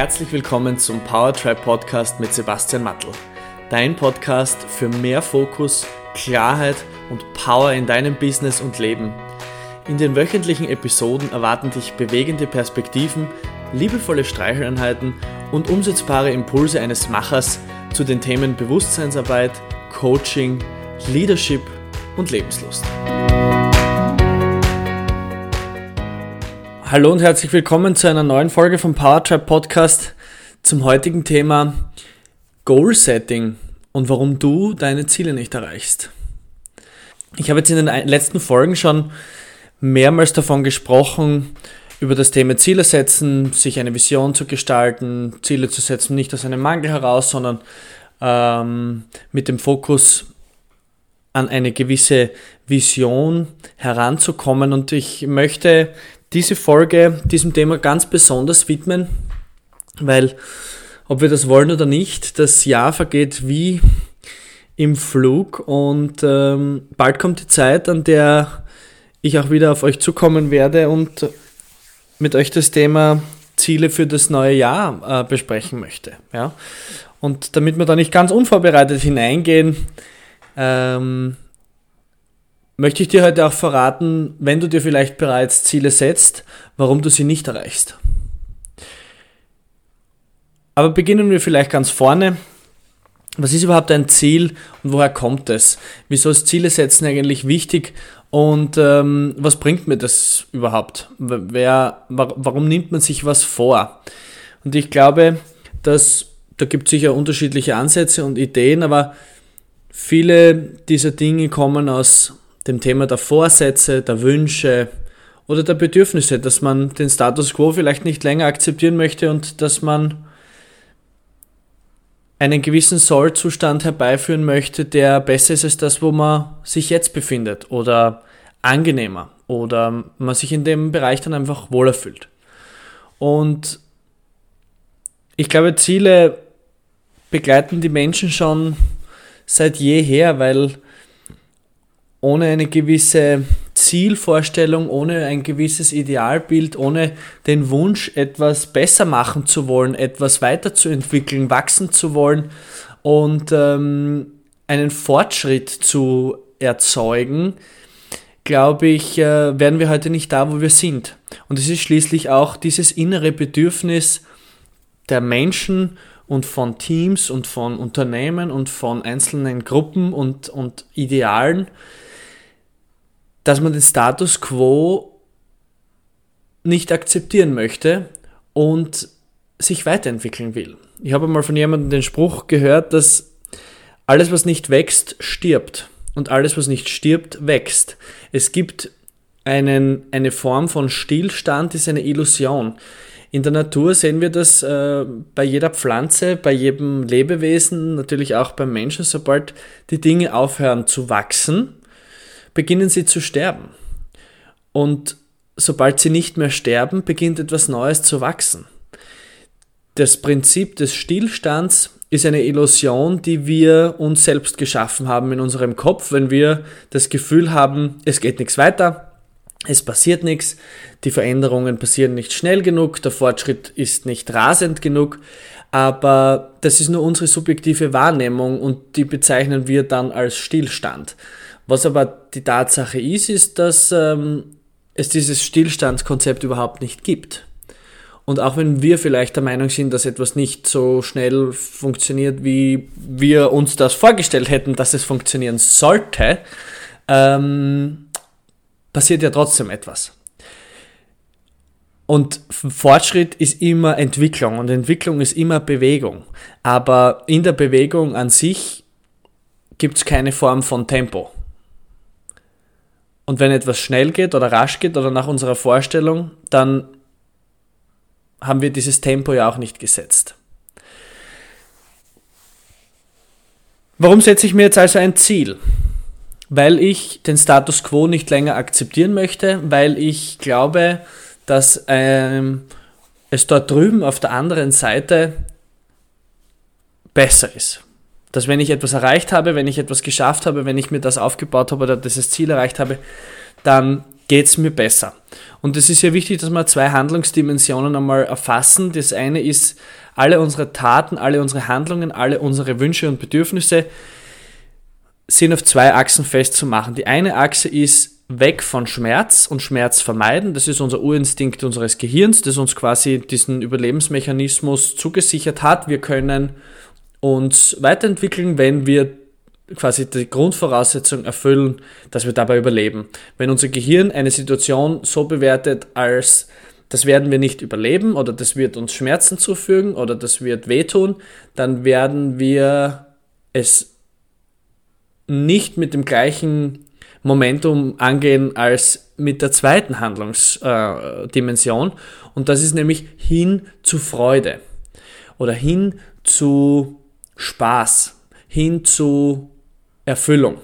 Herzlich willkommen zum Powertrap Podcast mit Sebastian Mattel. Dein Podcast für mehr Fokus, Klarheit und Power in deinem Business und Leben. In den wöchentlichen Episoden erwarten dich bewegende Perspektiven, liebevolle Streicheleinheiten und umsetzbare Impulse eines Machers zu den Themen Bewusstseinsarbeit, Coaching, Leadership und Lebenslust. Hallo und herzlich willkommen zu einer neuen Folge vom Powertrap Podcast zum heutigen Thema Goal Setting und warum du deine Ziele nicht erreichst. Ich habe jetzt in den letzten Folgen schon mehrmals davon gesprochen, über das Thema Ziele setzen, sich eine Vision zu gestalten, Ziele zu setzen, nicht aus einem Mangel heraus, sondern ähm, mit dem Fokus an eine gewisse Vision heranzukommen. Und ich möchte diese Folge diesem Thema ganz besonders widmen, weil, ob wir das wollen oder nicht, das Jahr vergeht wie im Flug und ähm, bald kommt die Zeit, an der ich auch wieder auf euch zukommen werde und mit euch das Thema Ziele für das neue Jahr äh, besprechen möchte. Ja? Und damit wir da nicht ganz unvorbereitet hineingehen, ähm, möchte ich dir heute auch verraten, wenn du dir vielleicht bereits Ziele setzt, warum du sie nicht erreichst. Aber beginnen wir vielleicht ganz vorne. Was ist überhaupt ein Ziel und woher kommt es? Wieso ist Ziele setzen eigentlich wichtig und ähm, was bringt mir das überhaupt? Wer, warum nimmt man sich was vor? Und ich glaube, dass da gibt es sicher unterschiedliche Ansätze und Ideen, aber viele dieser Dinge kommen aus dem Thema der Vorsätze, der Wünsche oder der Bedürfnisse, dass man den Status quo vielleicht nicht länger akzeptieren möchte und dass man einen gewissen Sollzustand herbeiführen möchte, der besser ist als das, wo man sich jetzt befindet oder angenehmer oder man sich in dem Bereich dann einfach wohler fühlt. Und ich glaube, Ziele begleiten die Menschen schon seit jeher, weil ohne eine gewisse Zielvorstellung, ohne ein gewisses Idealbild, ohne den Wunsch, etwas besser machen zu wollen, etwas weiterzuentwickeln, wachsen zu wollen und ähm, einen Fortschritt zu erzeugen, glaube ich, äh, wären wir heute nicht da, wo wir sind. Und es ist schließlich auch dieses innere Bedürfnis der Menschen und von Teams und von Unternehmen und von einzelnen Gruppen und, und Idealen, dass man den Status quo nicht akzeptieren möchte und sich weiterentwickeln will. Ich habe mal von jemandem den Spruch gehört, dass alles, was nicht wächst, stirbt. Und alles, was nicht stirbt, wächst. Es gibt einen, eine Form von Stillstand, ist eine Illusion. In der Natur sehen wir das äh, bei jeder Pflanze, bei jedem Lebewesen, natürlich auch beim Menschen, sobald die Dinge aufhören zu wachsen, beginnen sie zu sterben. Und sobald sie nicht mehr sterben, beginnt etwas Neues zu wachsen. Das Prinzip des Stillstands ist eine Illusion, die wir uns selbst geschaffen haben in unserem Kopf, wenn wir das Gefühl haben, es geht nichts weiter, es passiert nichts, die Veränderungen passieren nicht schnell genug, der Fortschritt ist nicht rasend genug, aber das ist nur unsere subjektive Wahrnehmung und die bezeichnen wir dann als Stillstand. Was aber die Tatsache ist, ist, dass ähm, es dieses Stillstandskonzept überhaupt nicht gibt. Und auch wenn wir vielleicht der Meinung sind, dass etwas nicht so schnell funktioniert, wie wir uns das vorgestellt hätten, dass es funktionieren sollte, ähm, passiert ja trotzdem etwas. Und Fortschritt ist immer Entwicklung und Entwicklung ist immer Bewegung. Aber in der Bewegung an sich gibt es keine Form von Tempo. Und wenn etwas schnell geht oder rasch geht oder nach unserer Vorstellung, dann haben wir dieses Tempo ja auch nicht gesetzt. Warum setze ich mir jetzt also ein Ziel? Weil ich den Status quo nicht länger akzeptieren möchte, weil ich glaube, dass ähm, es dort drüben auf der anderen Seite besser ist dass wenn ich etwas erreicht habe, wenn ich etwas geschafft habe, wenn ich mir das aufgebaut habe oder dieses Ziel erreicht habe, dann geht es mir besser. Und es ist ja wichtig, dass wir zwei Handlungsdimensionen einmal erfassen. Das eine ist, alle unsere Taten, alle unsere Handlungen, alle unsere Wünsche und Bedürfnisse sind auf zwei Achsen festzumachen. Die eine Achse ist weg von Schmerz und Schmerz vermeiden. Das ist unser Urinstinkt unseres Gehirns, das uns quasi diesen Überlebensmechanismus zugesichert hat. Wir können uns weiterentwickeln, wenn wir quasi die Grundvoraussetzung erfüllen, dass wir dabei überleben. Wenn unser Gehirn eine Situation so bewertet, als das werden wir nicht überleben oder das wird uns Schmerzen zufügen oder das wird wehtun, dann werden wir es nicht mit dem gleichen Momentum angehen als mit der zweiten Handlungsdimension. Und das ist nämlich hin zu Freude oder hin zu Spaß, hin zu Erfüllung.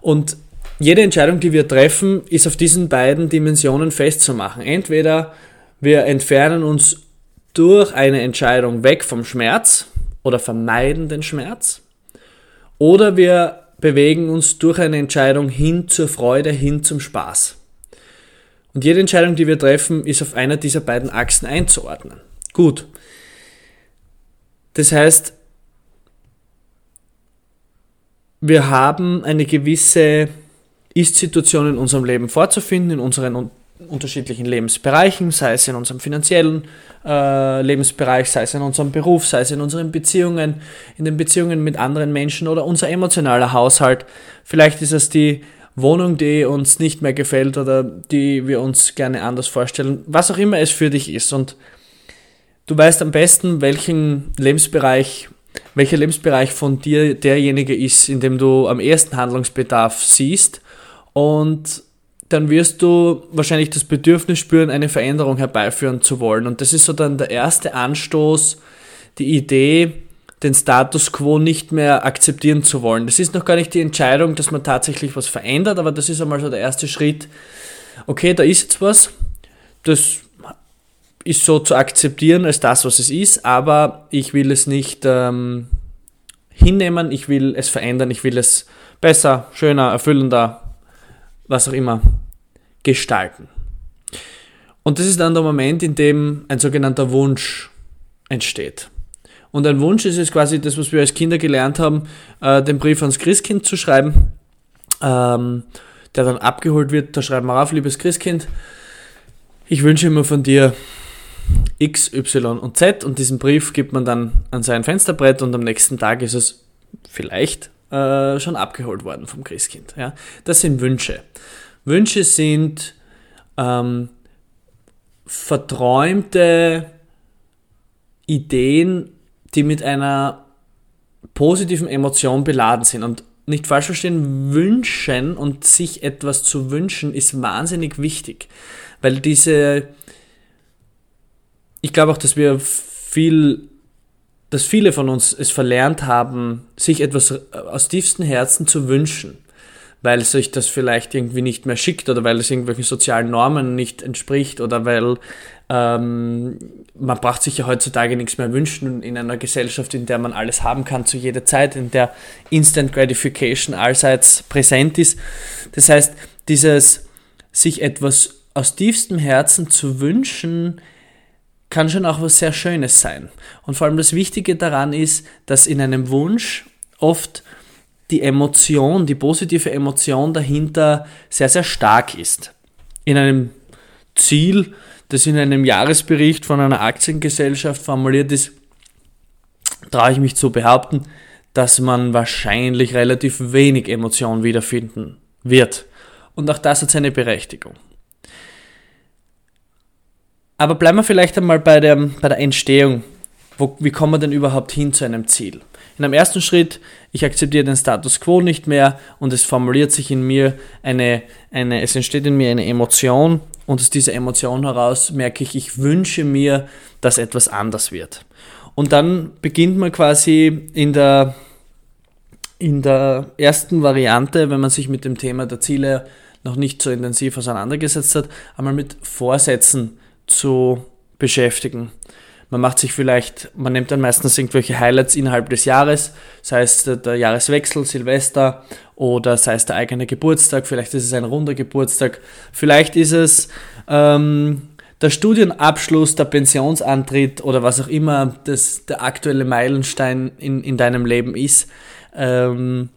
Und jede Entscheidung, die wir treffen, ist auf diesen beiden Dimensionen festzumachen. Entweder wir entfernen uns durch eine Entscheidung weg vom Schmerz oder vermeiden den Schmerz, oder wir bewegen uns durch eine Entscheidung hin zur Freude, hin zum Spaß. Und jede Entscheidung, die wir treffen, ist auf einer dieser beiden Achsen einzuordnen. Gut. Das heißt, wir haben eine gewisse Ist-Situation in unserem Leben vorzufinden, in unseren unterschiedlichen Lebensbereichen, sei es in unserem finanziellen äh, Lebensbereich, sei es in unserem Beruf, sei es in unseren Beziehungen, in den Beziehungen mit anderen Menschen oder unser emotionaler Haushalt. Vielleicht ist es die Wohnung, die uns nicht mehr gefällt oder die wir uns gerne anders vorstellen, was auch immer es für dich ist. Und du weißt am besten, welchen Lebensbereich welcher Lebensbereich von dir derjenige ist, in dem du am ersten Handlungsbedarf siehst und dann wirst du wahrscheinlich das Bedürfnis spüren, eine Veränderung herbeiführen zu wollen. Und das ist so dann der erste Anstoß, die Idee, den Status quo nicht mehr akzeptieren zu wollen. Das ist noch gar nicht die Entscheidung, dass man tatsächlich was verändert, aber das ist einmal so der erste Schritt. Okay, da ist jetzt was, das ist so zu akzeptieren als das, was es ist, aber ich will es nicht ähm, hinnehmen, ich will es verändern, ich will es besser, schöner, erfüllender, was auch immer gestalten. Und das ist dann der Moment, in dem ein sogenannter Wunsch entsteht. Und ein Wunsch ist es quasi das, was wir als Kinder gelernt haben, äh, den Brief ans Christkind zu schreiben, ähm, der dann abgeholt wird. Da schreiben wir auf, liebes Christkind, ich wünsche mir von dir X, Y und Z und diesen Brief gibt man dann an sein Fensterbrett und am nächsten Tag ist es vielleicht äh, schon abgeholt worden vom Christkind. Ja? Das sind Wünsche. Wünsche sind ähm, verträumte Ideen, die mit einer positiven Emotion beladen sind. Und nicht falsch verstehen, wünschen und sich etwas zu wünschen ist wahnsinnig wichtig, weil diese ich glaube auch, dass wir viel, dass viele von uns es verlernt haben, sich etwas aus tiefstem Herzen zu wünschen, weil sich das vielleicht irgendwie nicht mehr schickt oder weil es irgendwelchen sozialen Normen nicht entspricht oder weil ähm, man braucht sich ja heutzutage nichts mehr wünschen in einer Gesellschaft, in der man alles haben kann zu jeder Zeit, in der Instant Gratification allseits präsent ist. Das heißt, dieses sich etwas aus tiefstem Herzen zu wünschen, kann schon auch was sehr Schönes sein. Und vor allem das Wichtige daran ist, dass in einem Wunsch oft die Emotion, die positive Emotion dahinter sehr, sehr stark ist. In einem Ziel, das in einem Jahresbericht von einer Aktiengesellschaft formuliert ist, traue ich mich zu behaupten, dass man wahrscheinlich relativ wenig Emotion wiederfinden wird. Und auch das hat seine Berechtigung. Aber bleiben wir vielleicht einmal bei der, bei der Entstehung. Wo, wie kommen wir denn überhaupt hin zu einem Ziel? In einem ersten Schritt, ich akzeptiere den Status quo nicht mehr und es formuliert sich in mir eine, eine, es entsteht in mir eine Emotion und aus dieser Emotion heraus merke ich, ich wünsche mir, dass etwas anders wird. Und dann beginnt man quasi in der, in der ersten Variante, wenn man sich mit dem Thema der Ziele noch nicht so intensiv auseinandergesetzt hat, einmal mit Vorsätzen zu beschäftigen. Man macht sich vielleicht, man nimmt dann meistens irgendwelche Highlights innerhalb des Jahres, sei es der, Jahreswechsel, Silvester oder sei es der eigene Geburtstag, vielleicht ist es ein runder Geburtstag, vielleicht ist es ähm, der Studienabschluss, der Pensionsantritt oder was auch immer das, der aktuelle Meilenstein in, in deinem Leben ist. Ähm,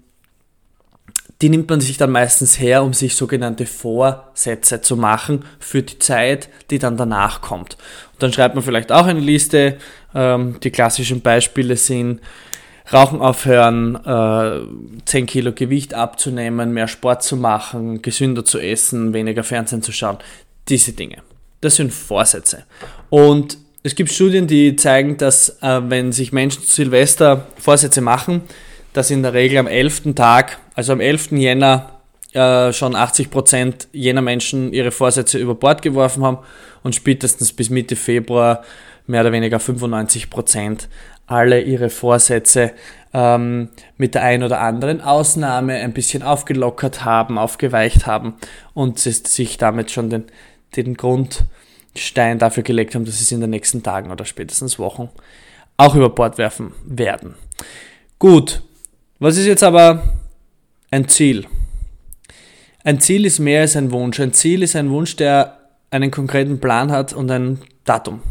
die nimmt man sich dann meistens her, um sich sogenannte Vorsätze zu machen für die Zeit, die dann danach kommt. Und dann schreibt man vielleicht auch eine Liste. Ähm, die klassischen Beispiele sind Rauchen aufhören, äh, 10 Kilo Gewicht abzunehmen, mehr Sport zu machen, gesünder zu essen, weniger Fernsehen zu schauen. Diese Dinge. Das sind Vorsätze. Und es gibt Studien, die zeigen, dass äh, wenn sich Menschen zu Silvester Vorsätze machen, dass in der Regel am 11. Tag, also am 11. Jänner, äh, schon 80 Prozent jener Menschen ihre Vorsätze über Bord geworfen haben und spätestens bis Mitte Februar mehr oder weniger 95 Prozent alle ihre Vorsätze ähm, mit der einen oder anderen Ausnahme ein bisschen aufgelockert haben, aufgeweicht haben und sich damit schon den, den Grundstein dafür gelegt haben, dass sie es in den nächsten Tagen oder spätestens Wochen auch über Bord werfen werden. Gut, was ist jetzt aber ein Ziel? Ein Ziel ist mehr als ein Wunsch. Ein Ziel ist ein Wunsch, der einen konkreten Plan hat und ein Datum.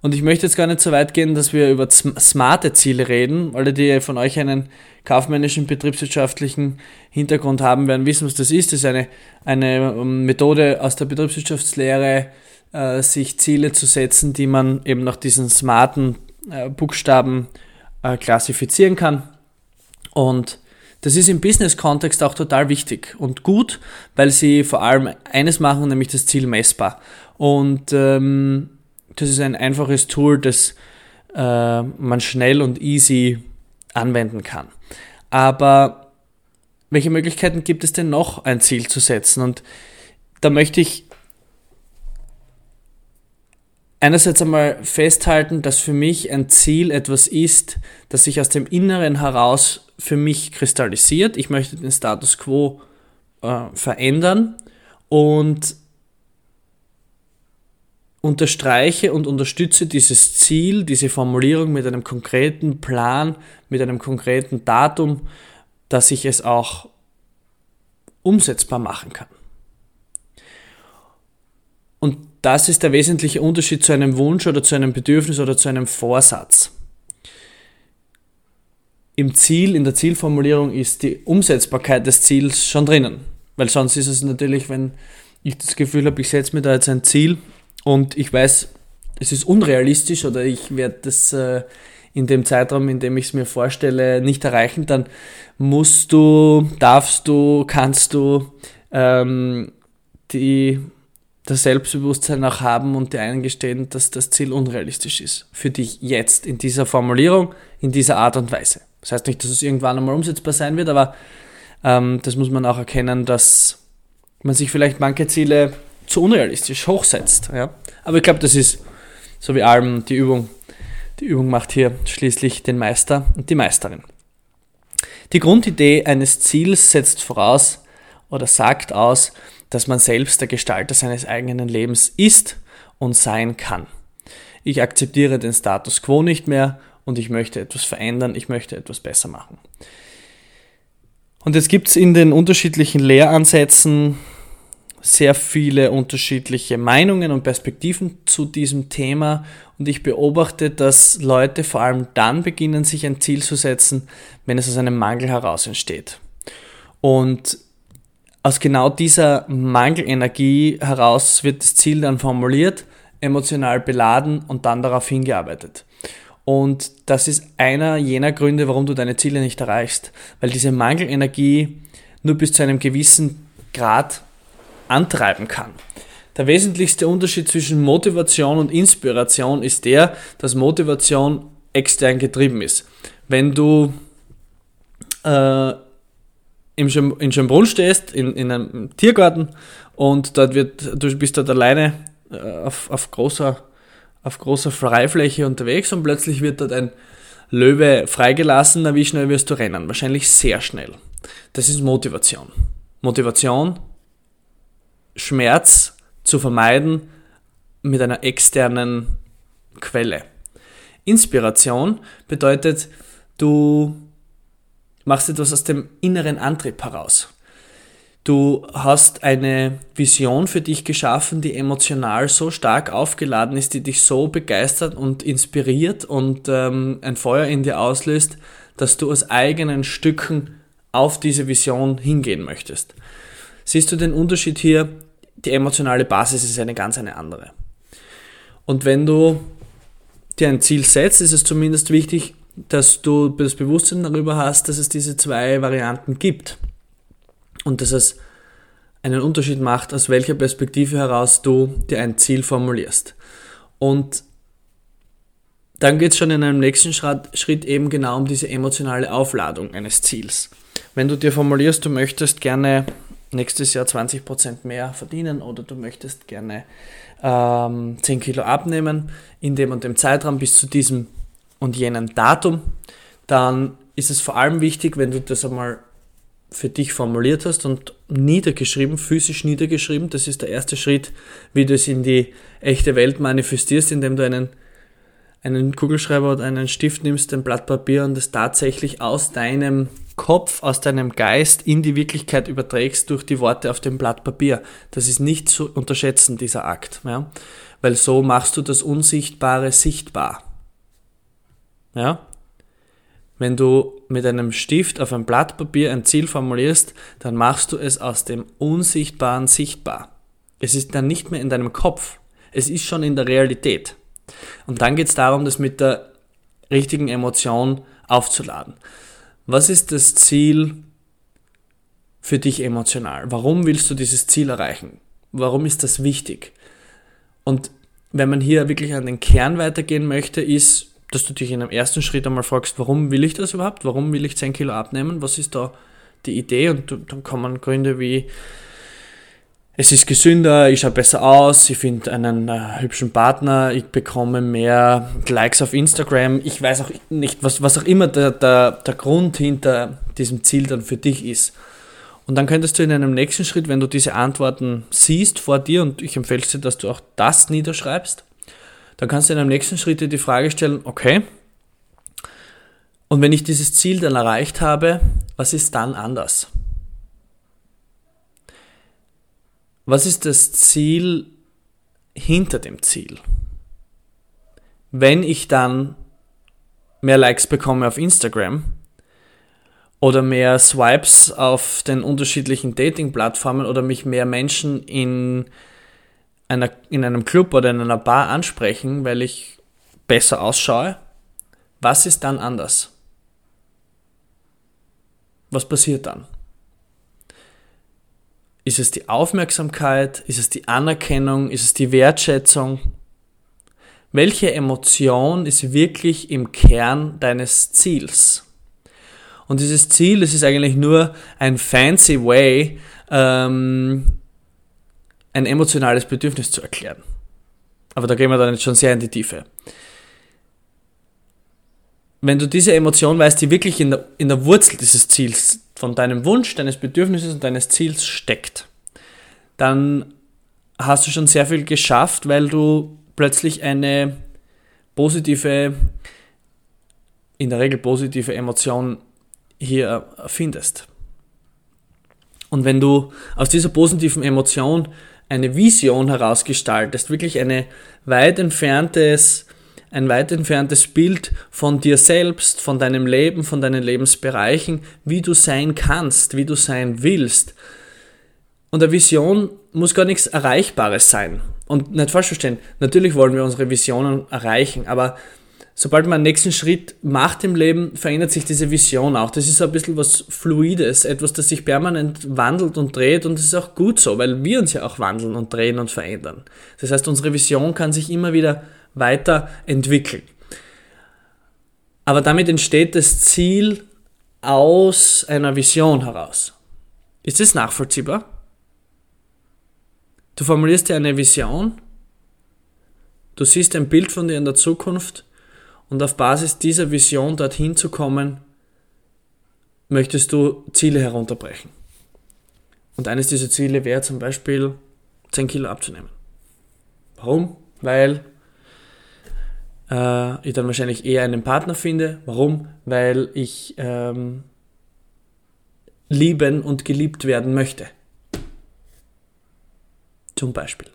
Und ich möchte jetzt gar nicht so weit gehen, dass wir über smarte Ziele reden. Alle, die von euch einen kaufmännischen, betriebswirtschaftlichen Hintergrund haben, werden wissen, was das ist. Das ist eine, eine ähm, Methode aus der Betriebswirtschaftslehre, äh, sich Ziele zu setzen, die man eben nach diesen smarten äh, Buchstaben äh, klassifizieren kann. Und das ist im Business-Kontext auch total wichtig und gut, weil sie vor allem eines machen, nämlich das Ziel messbar. Und ähm, das ist ein einfaches Tool, das äh, man schnell und easy anwenden kann. Aber welche Möglichkeiten gibt es denn noch, ein Ziel zu setzen? Und da möchte ich einerseits einmal festhalten, dass für mich ein Ziel etwas ist, das sich aus dem Inneren heraus für mich kristallisiert. Ich möchte den Status quo äh, verändern und unterstreiche und unterstütze dieses Ziel, diese Formulierung mit einem konkreten Plan, mit einem konkreten Datum, dass ich es auch umsetzbar machen kann. Und das ist der wesentliche Unterschied zu einem Wunsch oder zu einem Bedürfnis oder zu einem Vorsatz. Im Ziel, in der Zielformulierung ist die Umsetzbarkeit des Ziels schon drinnen. Weil sonst ist es natürlich, wenn ich das Gefühl habe, ich setze mir da jetzt ein Ziel und ich weiß, es ist unrealistisch oder ich werde das äh, in dem Zeitraum, in dem ich es mir vorstelle, nicht erreichen, dann musst du, darfst du, kannst du ähm, die das Selbstbewusstsein auch haben und dir eingestehen, dass das Ziel unrealistisch ist. Für dich jetzt, in dieser Formulierung, in dieser Art und Weise. Das heißt nicht, dass es irgendwann einmal umsetzbar sein wird, aber ähm, das muss man auch erkennen, dass man sich vielleicht manche Ziele zu unrealistisch hochsetzt. Ja? Aber ich glaube, das ist so wie allem die Übung. Die Übung macht hier schließlich den Meister und die Meisterin. Die Grundidee eines Ziels setzt voraus oder sagt aus, dass man selbst der Gestalter seines eigenen Lebens ist und sein kann. Ich akzeptiere den Status quo nicht mehr und ich möchte etwas verändern, ich möchte etwas besser machen. Und jetzt gibt es in den unterschiedlichen Lehransätzen sehr viele unterschiedliche Meinungen und Perspektiven zu diesem Thema und ich beobachte, dass Leute vor allem dann beginnen, sich ein Ziel zu setzen, wenn es aus einem Mangel heraus entsteht. Und aus genau dieser Mangelenergie heraus wird das Ziel dann formuliert, emotional beladen und dann darauf hingearbeitet. Und das ist einer jener Gründe, warum du deine Ziele nicht erreichst, weil diese Mangelenergie nur bis zu einem gewissen Grad antreiben kann. Der wesentlichste Unterschied zwischen Motivation und Inspiration ist der, dass Motivation extern getrieben ist. Wenn du äh, in Schönbrunn stehst, in, in einem Tiergarten und dort wird, du bist dort alleine äh, auf, auf, großer, auf großer Freifläche unterwegs und plötzlich wird dort ein Löwe freigelassen, na wie schnell wirst du rennen? Wahrscheinlich sehr schnell. Das ist Motivation. Motivation, Schmerz zu vermeiden mit einer externen Quelle. Inspiration bedeutet, du machst etwas aus dem inneren Antrieb heraus. Du hast eine Vision für dich geschaffen, die emotional so stark aufgeladen ist, die dich so begeistert und inspiriert und ähm, ein Feuer in dir auslöst, dass du aus eigenen Stücken auf diese Vision hingehen möchtest. Siehst du den Unterschied hier? Die emotionale Basis ist eine ganz eine andere. Und wenn du dir ein Ziel setzt, ist es zumindest wichtig, dass du das Bewusstsein darüber hast, dass es diese zwei Varianten gibt und dass es einen Unterschied macht, aus welcher Perspektive heraus du dir ein Ziel formulierst. Und dann geht es schon in einem nächsten Schritt eben genau um diese emotionale Aufladung eines Ziels. Wenn du dir formulierst, du möchtest gerne nächstes Jahr 20% mehr verdienen oder du möchtest gerne ähm, 10 Kilo abnehmen in dem und dem Zeitraum bis zu diesem und jenen Datum, dann ist es vor allem wichtig, wenn du das einmal für dich formuliert hast und niedergeschrieben, physisch niedergeschrieben. Das ist der erste Schritt, wie du es in die echte Welt manifestierst, indem du einen, einen Kugelschreiber oder einen Stift nimmst, ein Blatt Papier und es tatsächlich aus deinem Kopf, aus deinem Geist in die Wirklichkeit überträgst durch die Worte auf dem Blatt Papier. Das ist nicht zu unterschätzen, dieser Akt. Ja? Weil so machst du das Unsichtbare sichtbar. Ja? Wenn du mit einem Stift auf ein Blatt Papier ein Ziel formulierst, dann machst du es aus dem Unsichtbaren sichtbar. Es ist dann nicht mehr in deinem Kopf. Es ist schon in der Realität. Und dann geht es darum, das mit der richtigen Emotion aufzuladen. Was ist das Ziel für dich emotional? Warum willst du dieses Ziel erreichen? Warum ist das wichtig? Und wenn man hier wirklich an den Kern weitergehen möchte, ist, dass du dich in einem ersten Schritt einmal fragst, warum will ich das überhaupt? Warum will ich 10 Kilo abnehmen? Was ist da die Idee? Und dann kommen Gründe wie, es ist gesünder, ich schaue besser aus, ich finde einen äh, hübschen Partner, ich bekomme mehr Likes auf Instagram, ich weiß auch nicht, was, was auch immer der, der, der Grund hinter diesem Ziel dann für dich ist. Und dann könntest du in einem nächsten Schritt, wenn du diese Antworten siehst vor dir, und ich empfehle dir, dass du auch das niederschreibst, dann kannst du in einem nächsten Schritt dir die Frage stellen, okay, und wenn ich dieses Ziel dann erreicht habe, was ist dann anders? Was ist das Ziel hinter dem Ziel? Wenn ich dann mehr Likes bekomme auf Instagram oder mehr Swipes auf den unterschiedlichen Dating-Plattformen oder mich mehr Menschen in einer, in einem Club oder in einer Bar ansprechen, weil ich besser ausschaue, was ist dann anders? Was passiert dann? Ist es die Aufmerksamkeit? Ist es die Anerkennung? Ist es die Wertschätzung? Welche Emotion ist wirklich im Kern deines Ziels? Und dieses Ziel, es ist eigentlich nur ein fancy way, ähm, ein emotionales Bedürfnis zu erklären. Aber da gehen wir dann jetzt schon sehr in die Tiefe. Wenn du diese Emotion weißt, die wirklich in der, in der Wurzel dieses Ziels, von deinem Wunsch, deines Bedürfnisses und deines Ziels steckt, dann hast du schon sehr viel geschafft, weil du plötzlich eine positive, in der Regel positive Emotion hier findest. Und wenn du aus dieser positiven Emotion eine Vision herausgestaltest, wirklich eine weit entferntes, ein weit entferntes Bild von dir selbst, von deinem Leben, von deinen Lebensbereichen, wie du sein kannst, wie du sein willst. Und eine Vision muss gar nichts Erreichbares sein. Und nicht falsch verstehen, natürlich wollen wir unsere Visionen erreichen, aber sobald man einen nächsten Schritt macht im Leben, verändert sich diese Vision auch. Das ist ein bisschen was Fluides, etwas, das sich permanent wandelt und dreht und das ist auch gut so, weil wir uns ja auch wandeln und drehen und verändern. Das heißt, unsere Vision kann sich immer wieder weiterentwickeln. Aber damit entsteht das Ziel aus einer Vision heraus. Ist das nachvollziehbar? Du formulierst dir eine Vision, du siehst ein Bild von dir in der Zukunft und auf Basis dieser Vision dorthin zu kommen, möchtest du Ziele herunterbrechen. Und eines dieser Ziele wäre zum Beispiel 10 Kilo abzunehmen. Warum? Weil äh, ich dann wahrscheinlich eher einen Partner finde. Warum? Weil ich ähm, lieben und geliebt werden möchte. Zum Beispiel.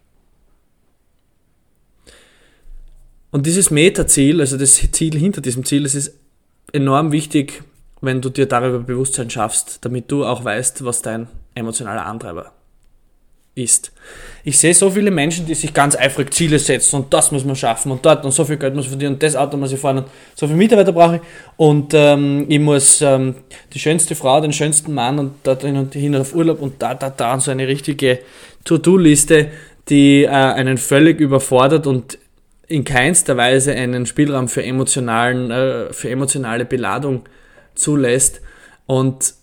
Und dieses Metaziel, also das Ziel hinter diesem Ziel, das ist enorm wichtig, wenn du dir darüber Bewusstsein schaffst, damit du auch weißt, was dein emotionaler Antreiber ist. Ich sehe so viele Menschen, die sich ganz eifrig Ziele setzen und das muss man schaffen und dort und so viel Geld muss man verdienen und das Auto muss ich fahren und so viele Mitarbeiter brauche ich und ähm, ich muss ähm, die schönste Frau, den schönsten Mann und da hin und hin auf Urlaub und da, da, da und so eine richtige To-Do-Liste, die äh, einen völlig überfordert und in keinster Weise einen Spielraum für, emotionalen, äh, für emotionale Beladung zulässt. Und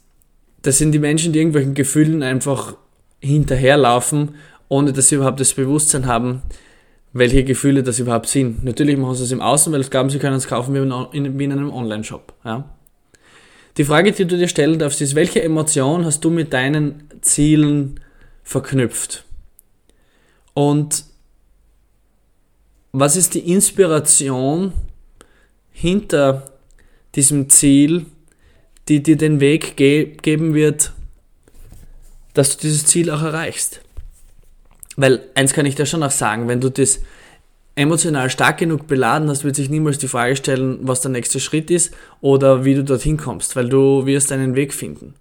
das sind die Menschen, die irgendwelchen Gefühlen einfach hinterherlaufen, ohne dass sie überhaupt das Bewusstsein haben, welche Gefühle das überhaupt sind. Natürlich machen sie es im Außen, weil sie glauben, sie können es kaufen wie in, wie in einem Online-Shop. Ja? Die Frage, die du dir stellen darfst, ist, welche Emotion hast du mit deinen Zielen verknüpft? Und was ist die Inspiration hinter diesem Ziel, die dir den Weg ge geben wird, dass du dieses Ziel auch erreichst. Weil eins kann ich dir schon auch sagen, wenn du das emotional stark genug beladen hast, wird sich niemals die Frage stellen, was der nächste Schritt ist oder wie du dorthin kommst, weil du wirst einen Weg finden.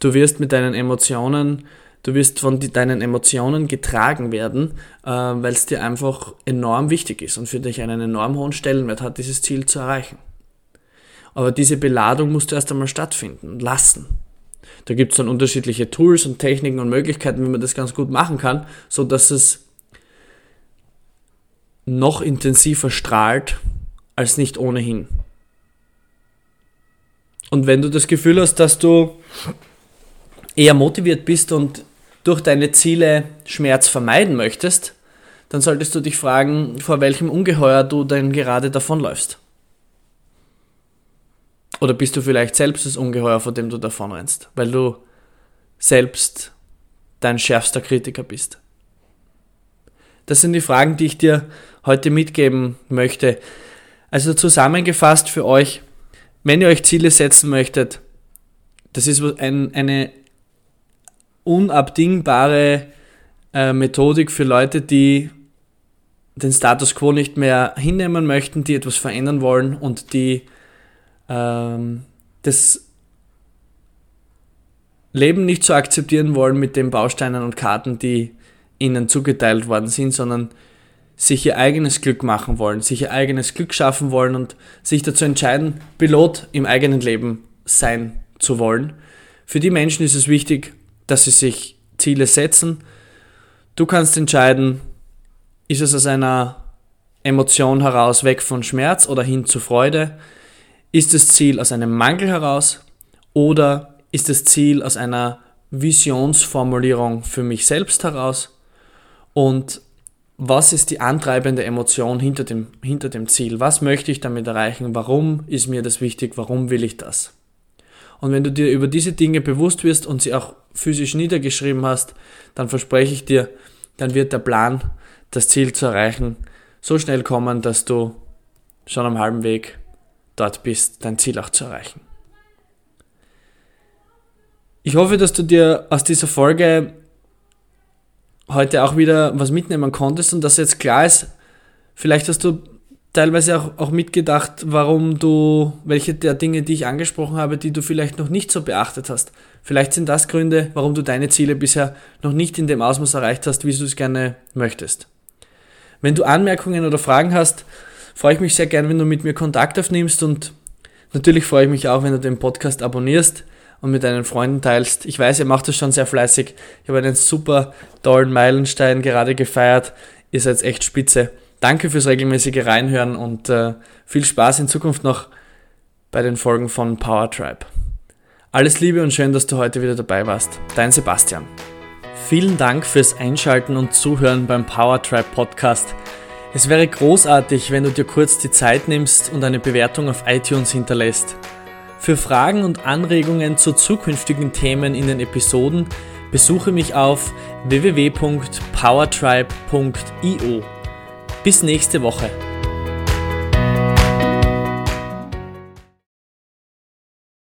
Du wirst mit deinen Emotionen, du wirst von deinen Emotionen getragen werden, äh, weil es dir einfach enorm wichtig ist und für dich einen enorm hohen Stellenwert hat, dieses Ziel zu erreichen. Aber diese Beladung musst du erst einmal stattfinden lassen. Da gibt es dann unterschiedliche Tools und Techniken und Möglichkeiten, wie man das ganz gut machen kann, so dass es noch intensiver strahlt als nicht ohnehin. Und wenn du das Gefühl hast, dass du eher motiviert bist und durch deine Ziele Schmerz vermeiden möchtest, dann solltest du dich fragen, vor welchem Ungeheuer du denn gerade davonläufst. Oder bist du vielleicht selbst das Ungeheuer, vor dem du davonrennst, weil du selbst dein schärfster Kritiker bist? Das sind die Fragen, die ich dir heute mitgeben möchte. Also zusammengefasst für euch, wenn ihr euch Ziele setzen möchtet, das ist ein, eine unabdingbare äh, Methodik für Leute, die den Status quo nicht mehr hinnehmen möchten, die etwas verändern wollen und die ähm, das Leben nicht so akzeptieren wollen mit den Bausteinen und Karten, die ihnen zugeteilt worden sind, sondern sich ihr eigenes Glück machen wollen, sich ihr eigenes Glück schaffen wollen und sich dazu entscheiden, Pilot im eigenen Leben sein zu wollen. Für die Menschen ist es wichtig, dass sie sich Ziele setzen. Du kannst entscheiden, ist es aus einer Emotion heraus weg von Schmerz oder hin zu Freude? Ist das Ziel aus einem Mangel heraus oder ist das Ziel aus einer Visionsformulierung für mich selbst heraus? Und was ist die antreibende Emotion hinter dem, hinter dem Ziel? Was möchte ich damit erreichen? Warum ist mir das wichtig? Warum will ich das? Und wenn du dir über diese Dinge bewusst wirst und sie auch physisch niedergeschrieben hast, dann verspreche ich dir, dann wird der Plan, das Ziel zu erreichen, so schnell kommen, dass du schon am halben Weg dort bist, dein Ziel auch zu erreichen. Ich hoffe, dass du dir aus dieser Folge heute auch wieder was mitnehmen konntest und dass jetzt klar ist, vielleicht hast du teilweise auch, auch mitgedacht, warum du, welche der Dinge, die ich angesprochen habe, die du vielleicht noch nicht so beachtet hast. Vielleicht sind das Gründe, warum du deine Ziele bisher noch nicht in dem Ausmaß erreicht hast, wie du es gerne möchtest. Wenn du Anmerkungen oder Fragen hast, freue ich mich sehr gern, wenn du mit mir Kontakt aufnimmst und natürlich freue ich mich auch, wenn du den Podcast abonnierst und mit deinen Freunden teilst. Ich weiß, ihr macht das schon sehr fleißig. Ich habe einen super tollen Meilenstein gerade gefeiert. Ihr seid echt spitze. Danke fürs regelmäßige Reinhören und äh, viel Spaß in Zukunft noch bei den Folgen von Power Tribe. Alles Liebe und schön, dass du heute wieder dabei warst. Dein Sebastian. Vielen Dank fürs Einschalten und Zuhören beim Power Tribe Podcast. Es wäre großartig, wenn du dir kurz die Zeit nimmst und eine Bewertung auf iTunes hinterlässt. Für Fragen und Anregungen zu zukünftigen Themen in den Episoden besuche mich auf www.powertribe.io. Bis nächste Woche.